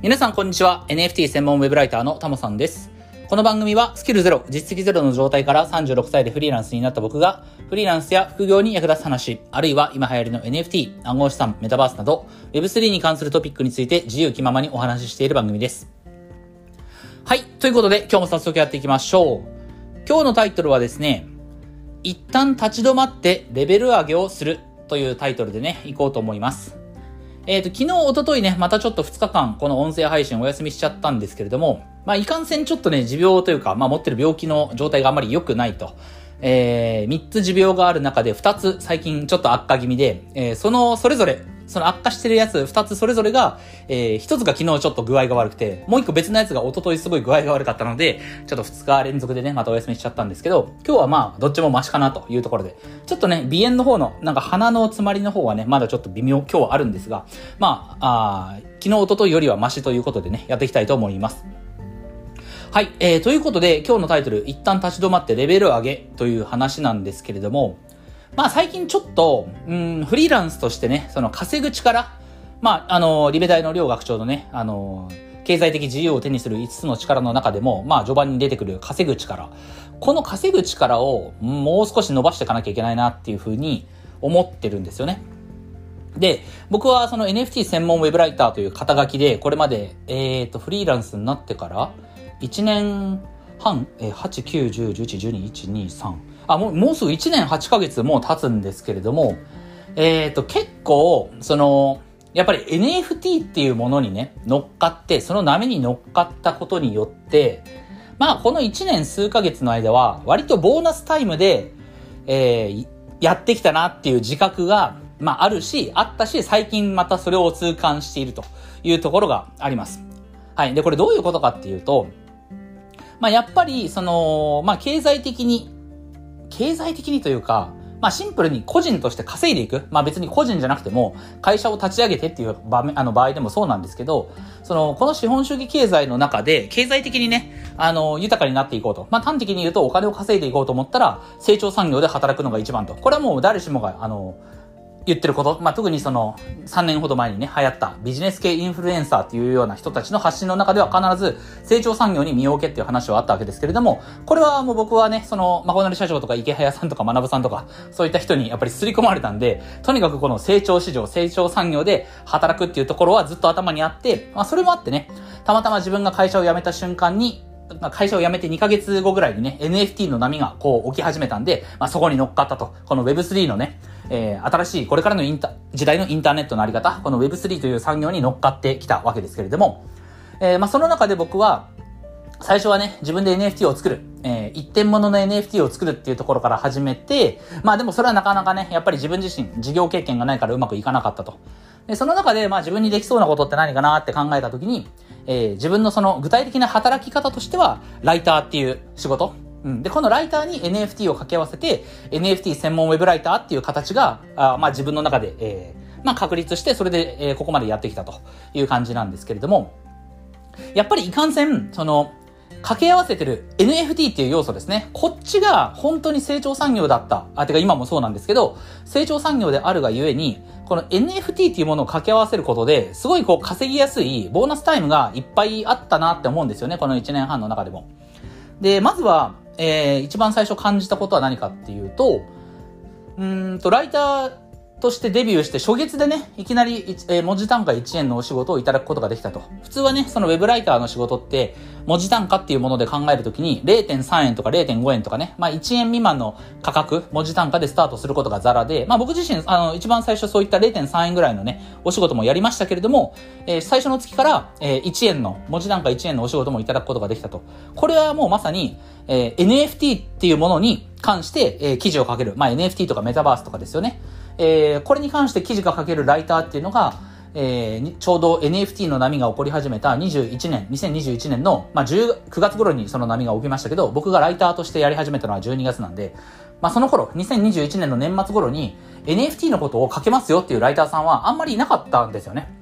皆さんこんにちは。NFT 専門ウェブライターのタモさんです。この番組はスキルゼロ、実績ゼロの状態から36歳でフリーランスになった僕が、フリーランスや副業に役立つ話、あるいは今流行りの NFT、暗号資産、メタバースなど、Web3 に関するトピックについて自由気ままにお話ししている番組です。はい。ということで、今日も早速やっていきましょう。今日のタイトルはですね、一旦立ち止まってレベル上げをするというタイトルでね、いこうと思います。えっ、ー、と、昨日、おとといね、またちょっと2日間、この音声配信お休みしちゃったんですけれども、まあ、いかんせんちょっとね、持病というか、まあ、持ってる病気の状態があまり良くないと。えー、3つ持病がある中で2つ最近ちょっと悪化気味で、えー、その、それぞれその悪化してるやつ2つそれぞれが、えー、1つが昨日ちょっと具合が悪くて、もう1個別のやつが一昨日すごい具合が悪かったので、ちょっと2日連続でね、またお休みしちゃったんですけど、今日はまあ、どっちもマシかなというところで、ちょっとね、鼻炎の方の、なんか鼻の詰まりの方はね、まだちょっと微妙、今日はあるんですが、まあ、あ昨日、一昨日よりはマシということでね、やっていきたいと思います。はい、えー、ということで、今日のタイトル、一旦立ち止まってレベル上げという話なんですけれども、まあ最近ちょっと、うん、フリーランスとしてね、その稼ぐ力、まあ、あの、リベ大の両学長のね、あの、経済的自由を手にする5つの力の中でも、まあ、序盤に出てくる稼ぐ力。この稼ぐ力をもう少し伸ばしていかなきゃいけないなっていうふうに思ってるんですよね。で、僕はその NFT 専門ウェブライターという肩書きで、これまで、えっ、ー、と、フリーランスになってから、1年半、えー、8、9、10、11、12、1、2、3。あ、もう、もうすぐ1年8ヶ月もう経つんですけれども、えっ、ー、と、結構、その、やっぱり NFT っていうものにね、乗っかって、その波に乗っかったことによって、まあこの1年数ヶ月の間は、割とボーナスタイムで、えー、やってきたなっていう自覚が、まああるし、あったし、最近またそれを痛感しているというところがあります。はい。で、これどういうことかっていうと、まあやっぱり、その、まあ経済的に、経済的にというか、まあシンプルに個人として稼いでいく。まあ別に個人じゃなくても、会社を立ち上げてっていう場面、あの場合でもそうなんですけど、その、この資本主義経済の中で、経済的にね、あの、豊かになっていこうと。まあ端的に言うとお金を稼いでいこうと思ったら、成長産業で働くのが一番と。これはもう誰しもが、あの、言ってること、まあ、特にその3年ほど前にね、流行ったビジネス系インフルエンサーっていうような人たちの発信の中では必ず成長産業に身を置けっていう話はあったわけですけれども、これはもう僕はね、その、まこなり社長とか池早さんとか学さんとか、そういった人にやっぱり刷り込まれたんで、とにかくこの成長市場、成長産業で働くっていうところはずっと頭にあって、まあ、それもあってね、たまたま自分が会社を辞めた瞬間に、会社を辞めて2ヶ月後ぐらいにね、NFT の波がこう起き始めたんで、まあ、そこに乗っかったと。この Web3 のね、えー、新しいこれからのインタ、時代のインターネットのあり方、この Web3 という産業に乗っかってきたわけですけれども、えー、まあ、その中で僕は、最初はね、自分で NFT を作る。えー、一点物の NFT を作るっていうところから始めて、まあでもそれはなかなかね、やっぱり自分自身、事業経験がないからうまくいかなかったと。で、その中で、まあ自分にできそうなことって何かなって考えたときに、えー、自分のその具体的な働き方としては、ライターっていう仕事。うん。で、このライターに NFT を掛け合わせて、NFT 専門ウェブライターっていう形が、あまあ自分の中で、えー、まあ確立して、それで、えー、ここまでやってきたという感じなんですけれども、やっぱりいかんせん、その、掛け合わせてる NFT っていう要素ですね。こっちが本当に成長産業だった。あ、てか今もそうなんですけど、成長産業であるがゆえに、この NFT っていうものを掛け合わせることで、すごいこう稼ぎやすいボーナスタイムがいっぱいあったなって思うんですよね。この1年半の中でも。で、まずは、えー、一番最初感じたことは何かっていうと、うんと、ライターとしてデビューして初月でね、いきなり、えー、文字単価1円のお仕事をいただくことができたと。普通はね、そのウェブライターの仕事って、文字単価っていうもので考えるときに0.3円とか0.5円とかね、まあ1円未満の価格、文字単価でスタートすることがザラで、まあ僕自身、あの、一番最初そういった0.3円ぐらいのね、お仕事もやりましたけれども、えー、最初の月から、えー、1円の、文字単価1円のお仕事もいただくことができたと。これはもうまさに、えー、NFT っていうものに関して、えー、記事を書ける。まあ NFT とかメタバースとかですよね。えー、これに関して記事が書けるライターっていうのが、えー、ちょうど NFT の波が起こり始めた21年、2021年の、まあ、10 9月頃にその波が起きましたけど、僕がライターとしてやり始めたのは12月なんで、まあ、その頃、2021年の年末頃に NFT のことを書けますよっていうライターさんはあんまりいなかったんですよね。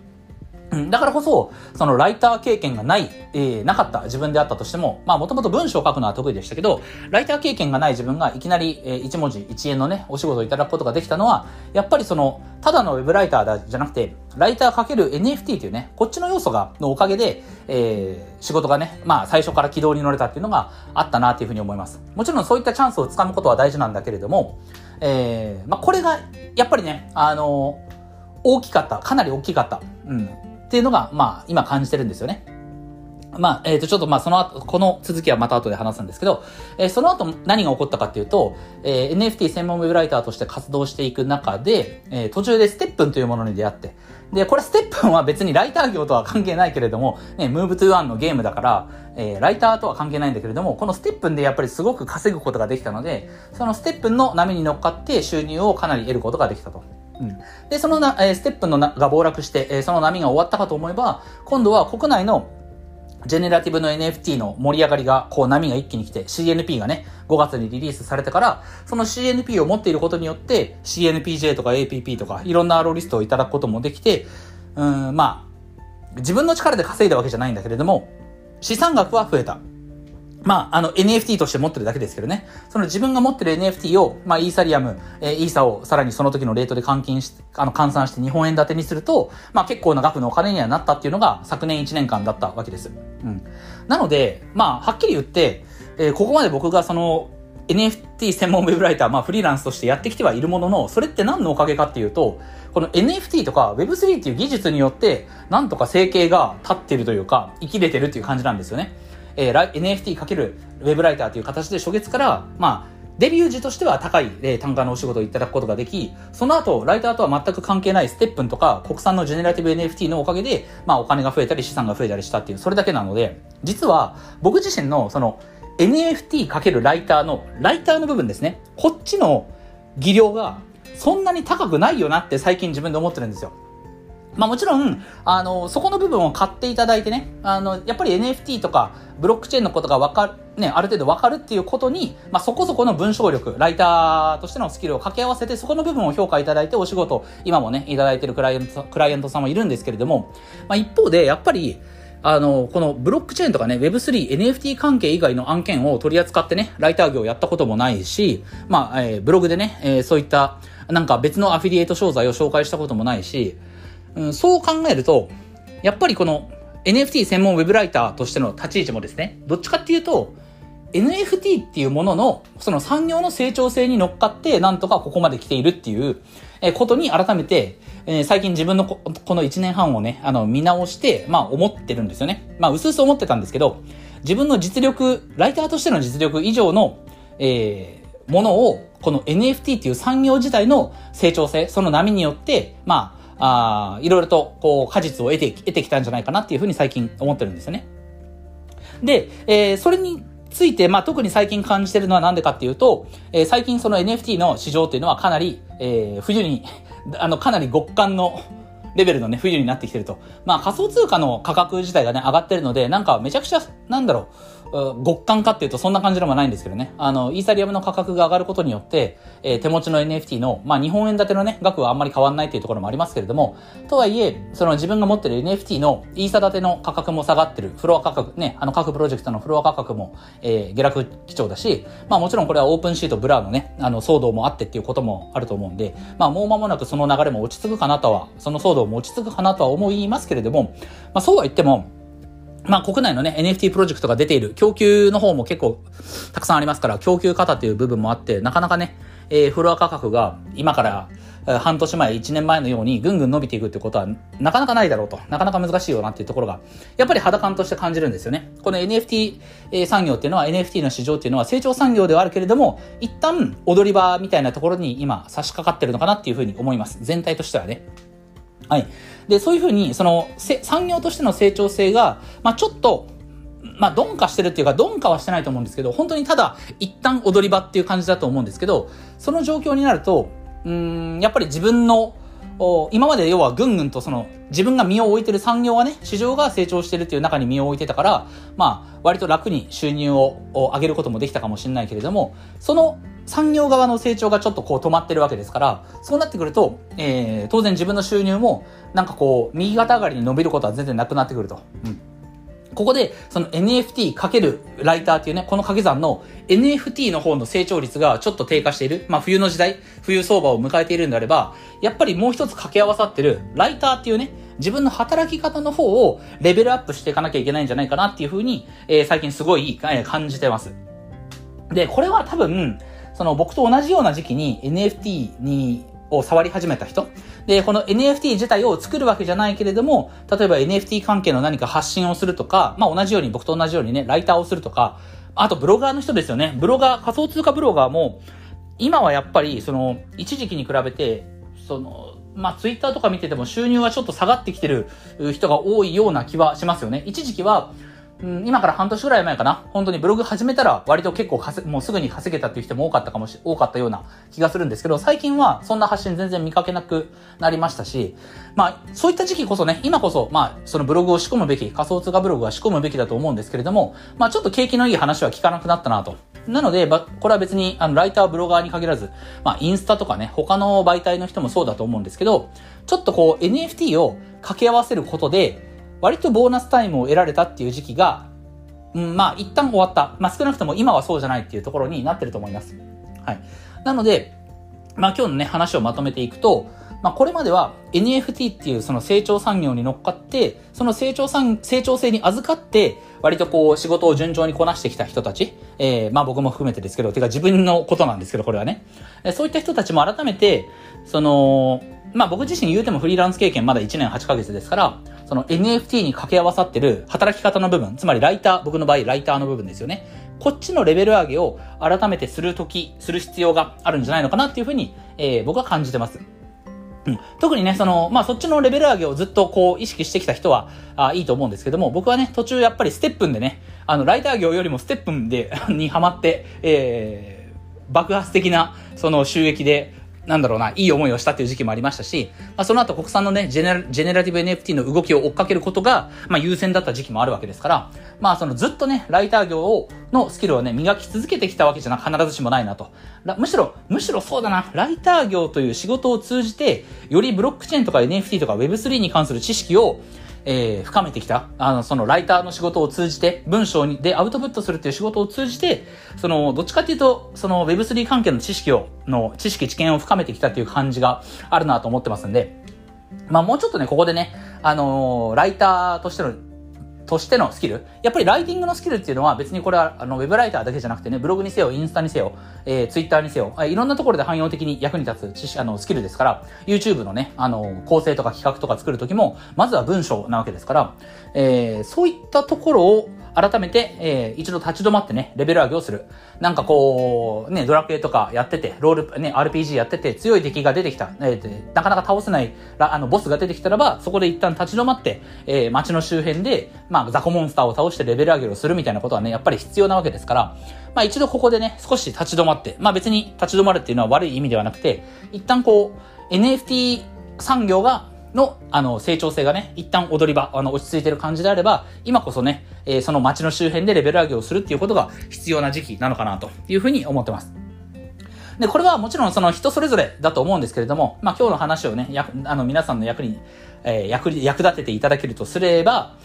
うん、だからこそ、そのライター経験がない、えー、なかった自分であったとしても、まあもともと文章を書くのは得意でしたけど、ライター経験がない自分がいきなり、えー、1文字1円のね、お仕事をいただくことができたのは、やっぱりその、ただのウェブライターじゃなくて、ライターかける NFT というね、こっちの要素が、のおかげで、えー、仕事がね、まあ最初から軌道に乗れたっていうのがあったなっていうふうに思います。もちろんそういったチャンスをつかむことは大事なんだけれども、えー、まあこれが、やっぱりね、あの大きかった。かなり大きかった。うん。っていうのが、まあ、今感じてるんですよね。まあ、えっ、ー、と、ちょっとまあ、その後、この続きはまた後で話すんですけど、えー、その後何が起こったかっていうと、えー、NFT 専門ウェブライターとして活動していく中で、えー、途中でステップンというものに出会って、で、これステップンは別にライター業とは関係ないけれども、ね、ムーブトゥワンのゲームだから、えー、ライターとは関係ないんだけれども、このステップンでやっぱりすごく稼ぐことができたので、そのステップンの波に乗っかって収入をかなり得ることができたと。うん、で、そのな、えー、ステップのなが暴落して、えー、その波が終わったかと思えば、今度は国内のジェネラティブの NFT の盛り上がりが、こう波が一気に来て、CNP がね、5月にリリースされてから、その CNP を持っていることによって、CNPJ とか APP とか、いろんなアローリストをいただくこともできて、うん、まあ、自分の力で稼いだわけじゃないんだけれども、資産額は増えた。まあ、あの NFT として持ってるだけですけどね。その自分が持ってる NFT を、まあ、イーサリアム、えー、イーサをさらにその時のレートで換金し、あの、換算して日本円建てにすると、まあ、結構な額のお金にはなったっていうのが昨年1年間だったわけです。うん。なので、まあ、はっきり言って、えー、ここまで僕がその、NFT 専門ウェブライター、まあフリーランスとしてやってきてはいるものの、それって何のおかげかっていうと、この NFT とか Web3 っていう技術によって、なんとか生計が立ってるというか、生きれてるっていう感じなんですよね。えー、NFT× ウェブライターという形で初月から、まあ、デビュー時としては高い、えー、単価のお仕事をいただくことができ、その後、ライターとは全く関係ないステップンとか国産のジェネラティブ NFT のおかげで、まあお金が増えたり資産が増えたりしたっていう、それだけなので、実は僕自身のその NFT× ライターの、ライターの部分ですね。こっちの技量がそんなに高くないよなって最近自分で思ってるんですよ。まあもちろん、あの、そこの部分を買っていただいてね、あの、やっぱり NFT とかブロックチェーンのことがわかる、ね、ある程度わかるっていうことに、まあそこそこの文章力、ライターとしてのスキルを掛け合わせて、そこの部分を評価いただいてお仕事、今もね、いただいてるクライアント、クライアントさんもいるんですけれども、まあ一方で、やっぱり、あの、このブロックチェーンとかね、Web3、NFT 関係以外の案件を取り扱ってね、ライター業をやったこともないし、まあ、えー、ブログでね、えー、そういった、なんか別のアフィリエイト商材を紹介したこともないし、ん、そう考えると、やっぱりこの NFT 専門ウェブライターとしての立ち位置もですね、どっちかっていうと、NFT っていうものの、その産業の成長性に乗っかって、なんとかここまで来ているっていう、えことに改めて、えー、最近自分のここの1年半をね、あの、見直して、まあ思ってるんですよね。まあ、うすうす思ってたんですけど、自分の実力、ライターとしての実力以上の、えー、ものを、この NFT っていう産業自体の成長性、その波によって、まあ、あいろいろと、こう、果実を得て、得てきたんじゃないかなっていうふうに最近思ってるんですよね。で、えー、それについて、まあ、特に最近感じてるのはなんでかっていうと、えー、最近その NFT の市場っていうのはかなり、えー、冬に、あの、かなり極寒の レベルのね、冬になってきてると。まあ、仮想通貨の価格自体がね、上がってるので、なんかめちゃくちゃ、なんだろう、極寒かっていうとそんな感じでもないんですけどね。あの、イーサリアムの価格が上がることによって、えー、手持ちの NFT の、まあ日本円建てのね、額はあんまり変わんないっていうところもありますけれども、とはいえ、その自分が持ってる NFT のイーサ建ての価格も下がってる、フロア価格、ね、あの各プロジェクトのフロア価格も、えー、下落基調だし、まあもちろんこれは OpenSea と Blur のね、あの騒動もあってっていうこともあると思うんで、まあもう間もなくその流れも落ち着くかなとは、その騒動も落ち着くかなとは思いますけれども、まあそうは言っても、まあ国内のね、NFT プロジェクトが出ている供給の方も結構たくさんありますから、供給方っていう部分もあって、なかなかね、えー、フロア価格が今から半年前、1年前のようにぐんぐん伸びていくってことはなかなかないだろうと。なかなか難しいよなっていうところが、やっぱり肌感として感じるんですよね。この NFT 産業っていうのは、NFT の市場っていうのは成長産業ではあるけれども、一旦踊り場みたいなところに今差し掛かってるのかなっていうふうに思います。全体としてはね。はい。で、そういうふうに、その、産業としての成長性が、まあちょっと、まあ、鈍化してるっていうか、鈍化はしてないと思うんですけど、本当にただ、一旦踊り場っていう感じだと思うんですけど、その状況になると、うん、やっぱり自分の、今まで要はぐんぐんとその自分が身を置いてる産業がね、市場が成長してるっていう中に身を置いてたから、まあ、割と楽に収入を上げることもできたかもしれないけれども、その産業側の成長がちょっとこう止まってるわけですから、そうなってくると、えー、当然自分の収入も、なんかこう、右肩上がりに伸びることは全然なくなってくると。うんここで、その NFT かけるライターっていうね、この掛け算の NFT の方の成長率がちょっと低下している。まあ冬の時代、冬相場を迎えているんであれば、やっぱりもう一つ掛け合わさってるライターっていうね、自分の働き方の方をレベルアップしていかなきゃいけないんじゃないかなっていうふうに、えー、最近すごい、えー、感じてます。で、これは多分、その僕と同じような時期に NFT にを触り始めた人。で、この NFT 自体を作るわけじゃないけれども、例えば NFT 関係の何か発信をするとか、まあ同じように僕と同じようにね、ライターをするとか、あとブロガーの人ですよね。ブロガー、仮想通貨ブロガーも、今はやっぱり、その、一時期に比べて、その、まあ、ツイッターとか見てても収入はちょっと下がってきてる人が多いような気はしますよね。一時期は、うん、今から半年ぐらい前かな？本当にブログ始めたら割と結構もうすぐに稼げたっていう人も多かったかもし、多かったような気がするんですけど、最近はそんな発信全然見かけなくなりましたし、まあ、そういった時期こそね、今こそ、まあ、そのブログを仕込むべき、仮想通貨ブログは仕込むべきだと思うんですけれども、まあ、ちょっと景気のいい話は聞かなくなったなと。なので、これは別に、あの、ライター、ブロガーに限らず、まあ、インスタとかね、他の媒体の人もそうだと思うんですけど、ちょっとこう、NFT を掛け合わせることで、割とボーナスタイムを得られたっていう時期が、うん、まあ、一旦終わった。まあ、少なくとも今はそうじゃないっていうところになってると思います。はい。なので、まあ、今日のね、話をまとめていくと、まあ、これまでは NFT っていうその成長産業に乗っかって、その成長産、成長性に預かって、割とこう仕事を順調にこなしてきた人たち、えー、まあ僕も含めてですけど、てか自分のことなんですけど、これはね。そういった人たちも改めて、その、まあ僕自身言うてもフリーランス経験まだ1年8ヶ月ですから、その NFT に掛け合わさってる働き方の部分、つまりライター、僕の場合ライターの部分ですよね。こっちのレベル上げを改めてするとき、する必要があるんじゃないのかなっていうふうに、えー、僕は感じてます。うん、特にね、その、まあ、そっちのレベル上げをずっとこう意識してきた人はあいいと思うんですけども、僕はね、途中やっぱりステップンでね、あの、ライター業よりもステップンでにハマって、えー、爆発的なその収益でなんだろうな、いい思いをしたっていう時期もありましたし、まあ、その後国産のね、ジェネラジェネラティブ NFT の動きを追っかけることが、まあ、優先だった時期もあるわけですから、まあ、そのずっとね、ライター業を、のスキルをね、磨き続けてきたわけじゃな、必ずしもないなと。むしろ、むしろそうだな、ライター業という仕事を通じて、よりブロックチェーンとか NFT とか Web3 に関する知識を、えー、深めてきた、あの、そのライターの仕事を通じて、文章にでアウトプットするっていう仕事を通じて、その、どっちかっていうと、その Web3 関係の知識を、の、知識知見を深めてきたっていう感じがあるなと思ってますんで、まあもうちょっとね、ここでね、あのー、ライターとしてのとしてのスキル。やっぱりライティングのスキルっていうのは別にこれはあのウェブライターだけじゃなくてね、ブログにせよ、インスタにせよ、えー、ツイッターにせよ、いろんなところで汎用的に役に立つ、あの、スキルですから、YouTube のね、あの、構成とか企画とか作るときも、まずは文章なわけですから、えー、そういったところを、改めて、えー、一度立ち止まってね、レベル上げをする。なんかこう、ね、ドラクエとかやってて、ロール、ね、RPG やってて、強い敵が出てきた、えー、なかなか倒せない、あの、ボスが出てきたらば、そこで一旦立ち止まって、えー、街の周辺で、まあ、雑魚モンスターを倒してレベル上げをするみたいなことはね、やっぱり必要なわけですから、まあ一度ここでね、少し立ち止まって、まあ別に立ち止まるっていうのは悪い意味ではなくて、一旦こう、NFT 産業がの、あの、成長性がね、一旦踊り場、あの、落ち着いてる感じであれば、今こそね、えー、その街の周辺でレベル上げをするっていうことが必要な時期なのかなというふうに思ってます。で、これはもちろんその人それぞれだと思うんですけれども、まあ今日の話をね、やあの皆さんの役に、えー、役、役立てていただけるとすれば、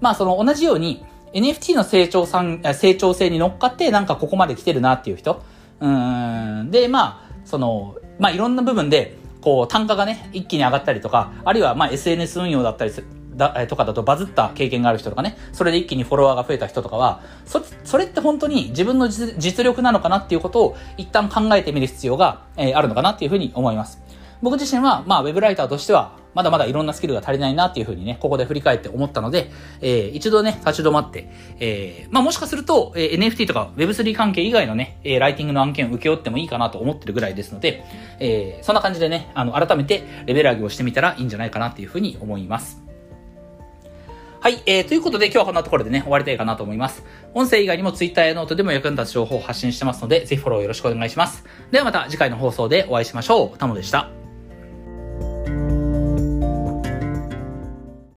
まあその同じように NFT の成長さん、成長性に乗っかってなんかここまで来てるなっていう人。うん。で、まあ、その、まあいろんな部分でこう、単価がね、一気に上がったりとか、あるいは、まあ、SNS 運用だったりする、だ、とかだとバズった経験がある人とかね、それで一気にフォロワーが増えた人とかは、そ、それって本当に自分の実力なのかなっていうことを一旦考えてみる必要が、えー、あるのかなっていうふうに思います。僕自身は、まあ、ウェブライターとしては、まだまだいろんなスキルが足りないなっていうふうにね、ここで振り返って思ったので、えー、一度ね、立ち止まって、えー、まあもしかすると、えー、NFT とか Web3 関係以外のね、えー、ライティングの案件を請け負ってもいいかなと思ってるぐらいですので、えー、そんな感じでね、あの、改めてレベル上げをしてみたらいいんじゃないかなっていうふうに思います。はい、えー、ということで今日はこんなところでね、終わりたいかなと思います。音声以外にも Twitter やノートでも役に立つ情報を発信してますので、ぜひフォローよろしくお願いします。ではまた次回の放送でお会いしましょう。タモでした。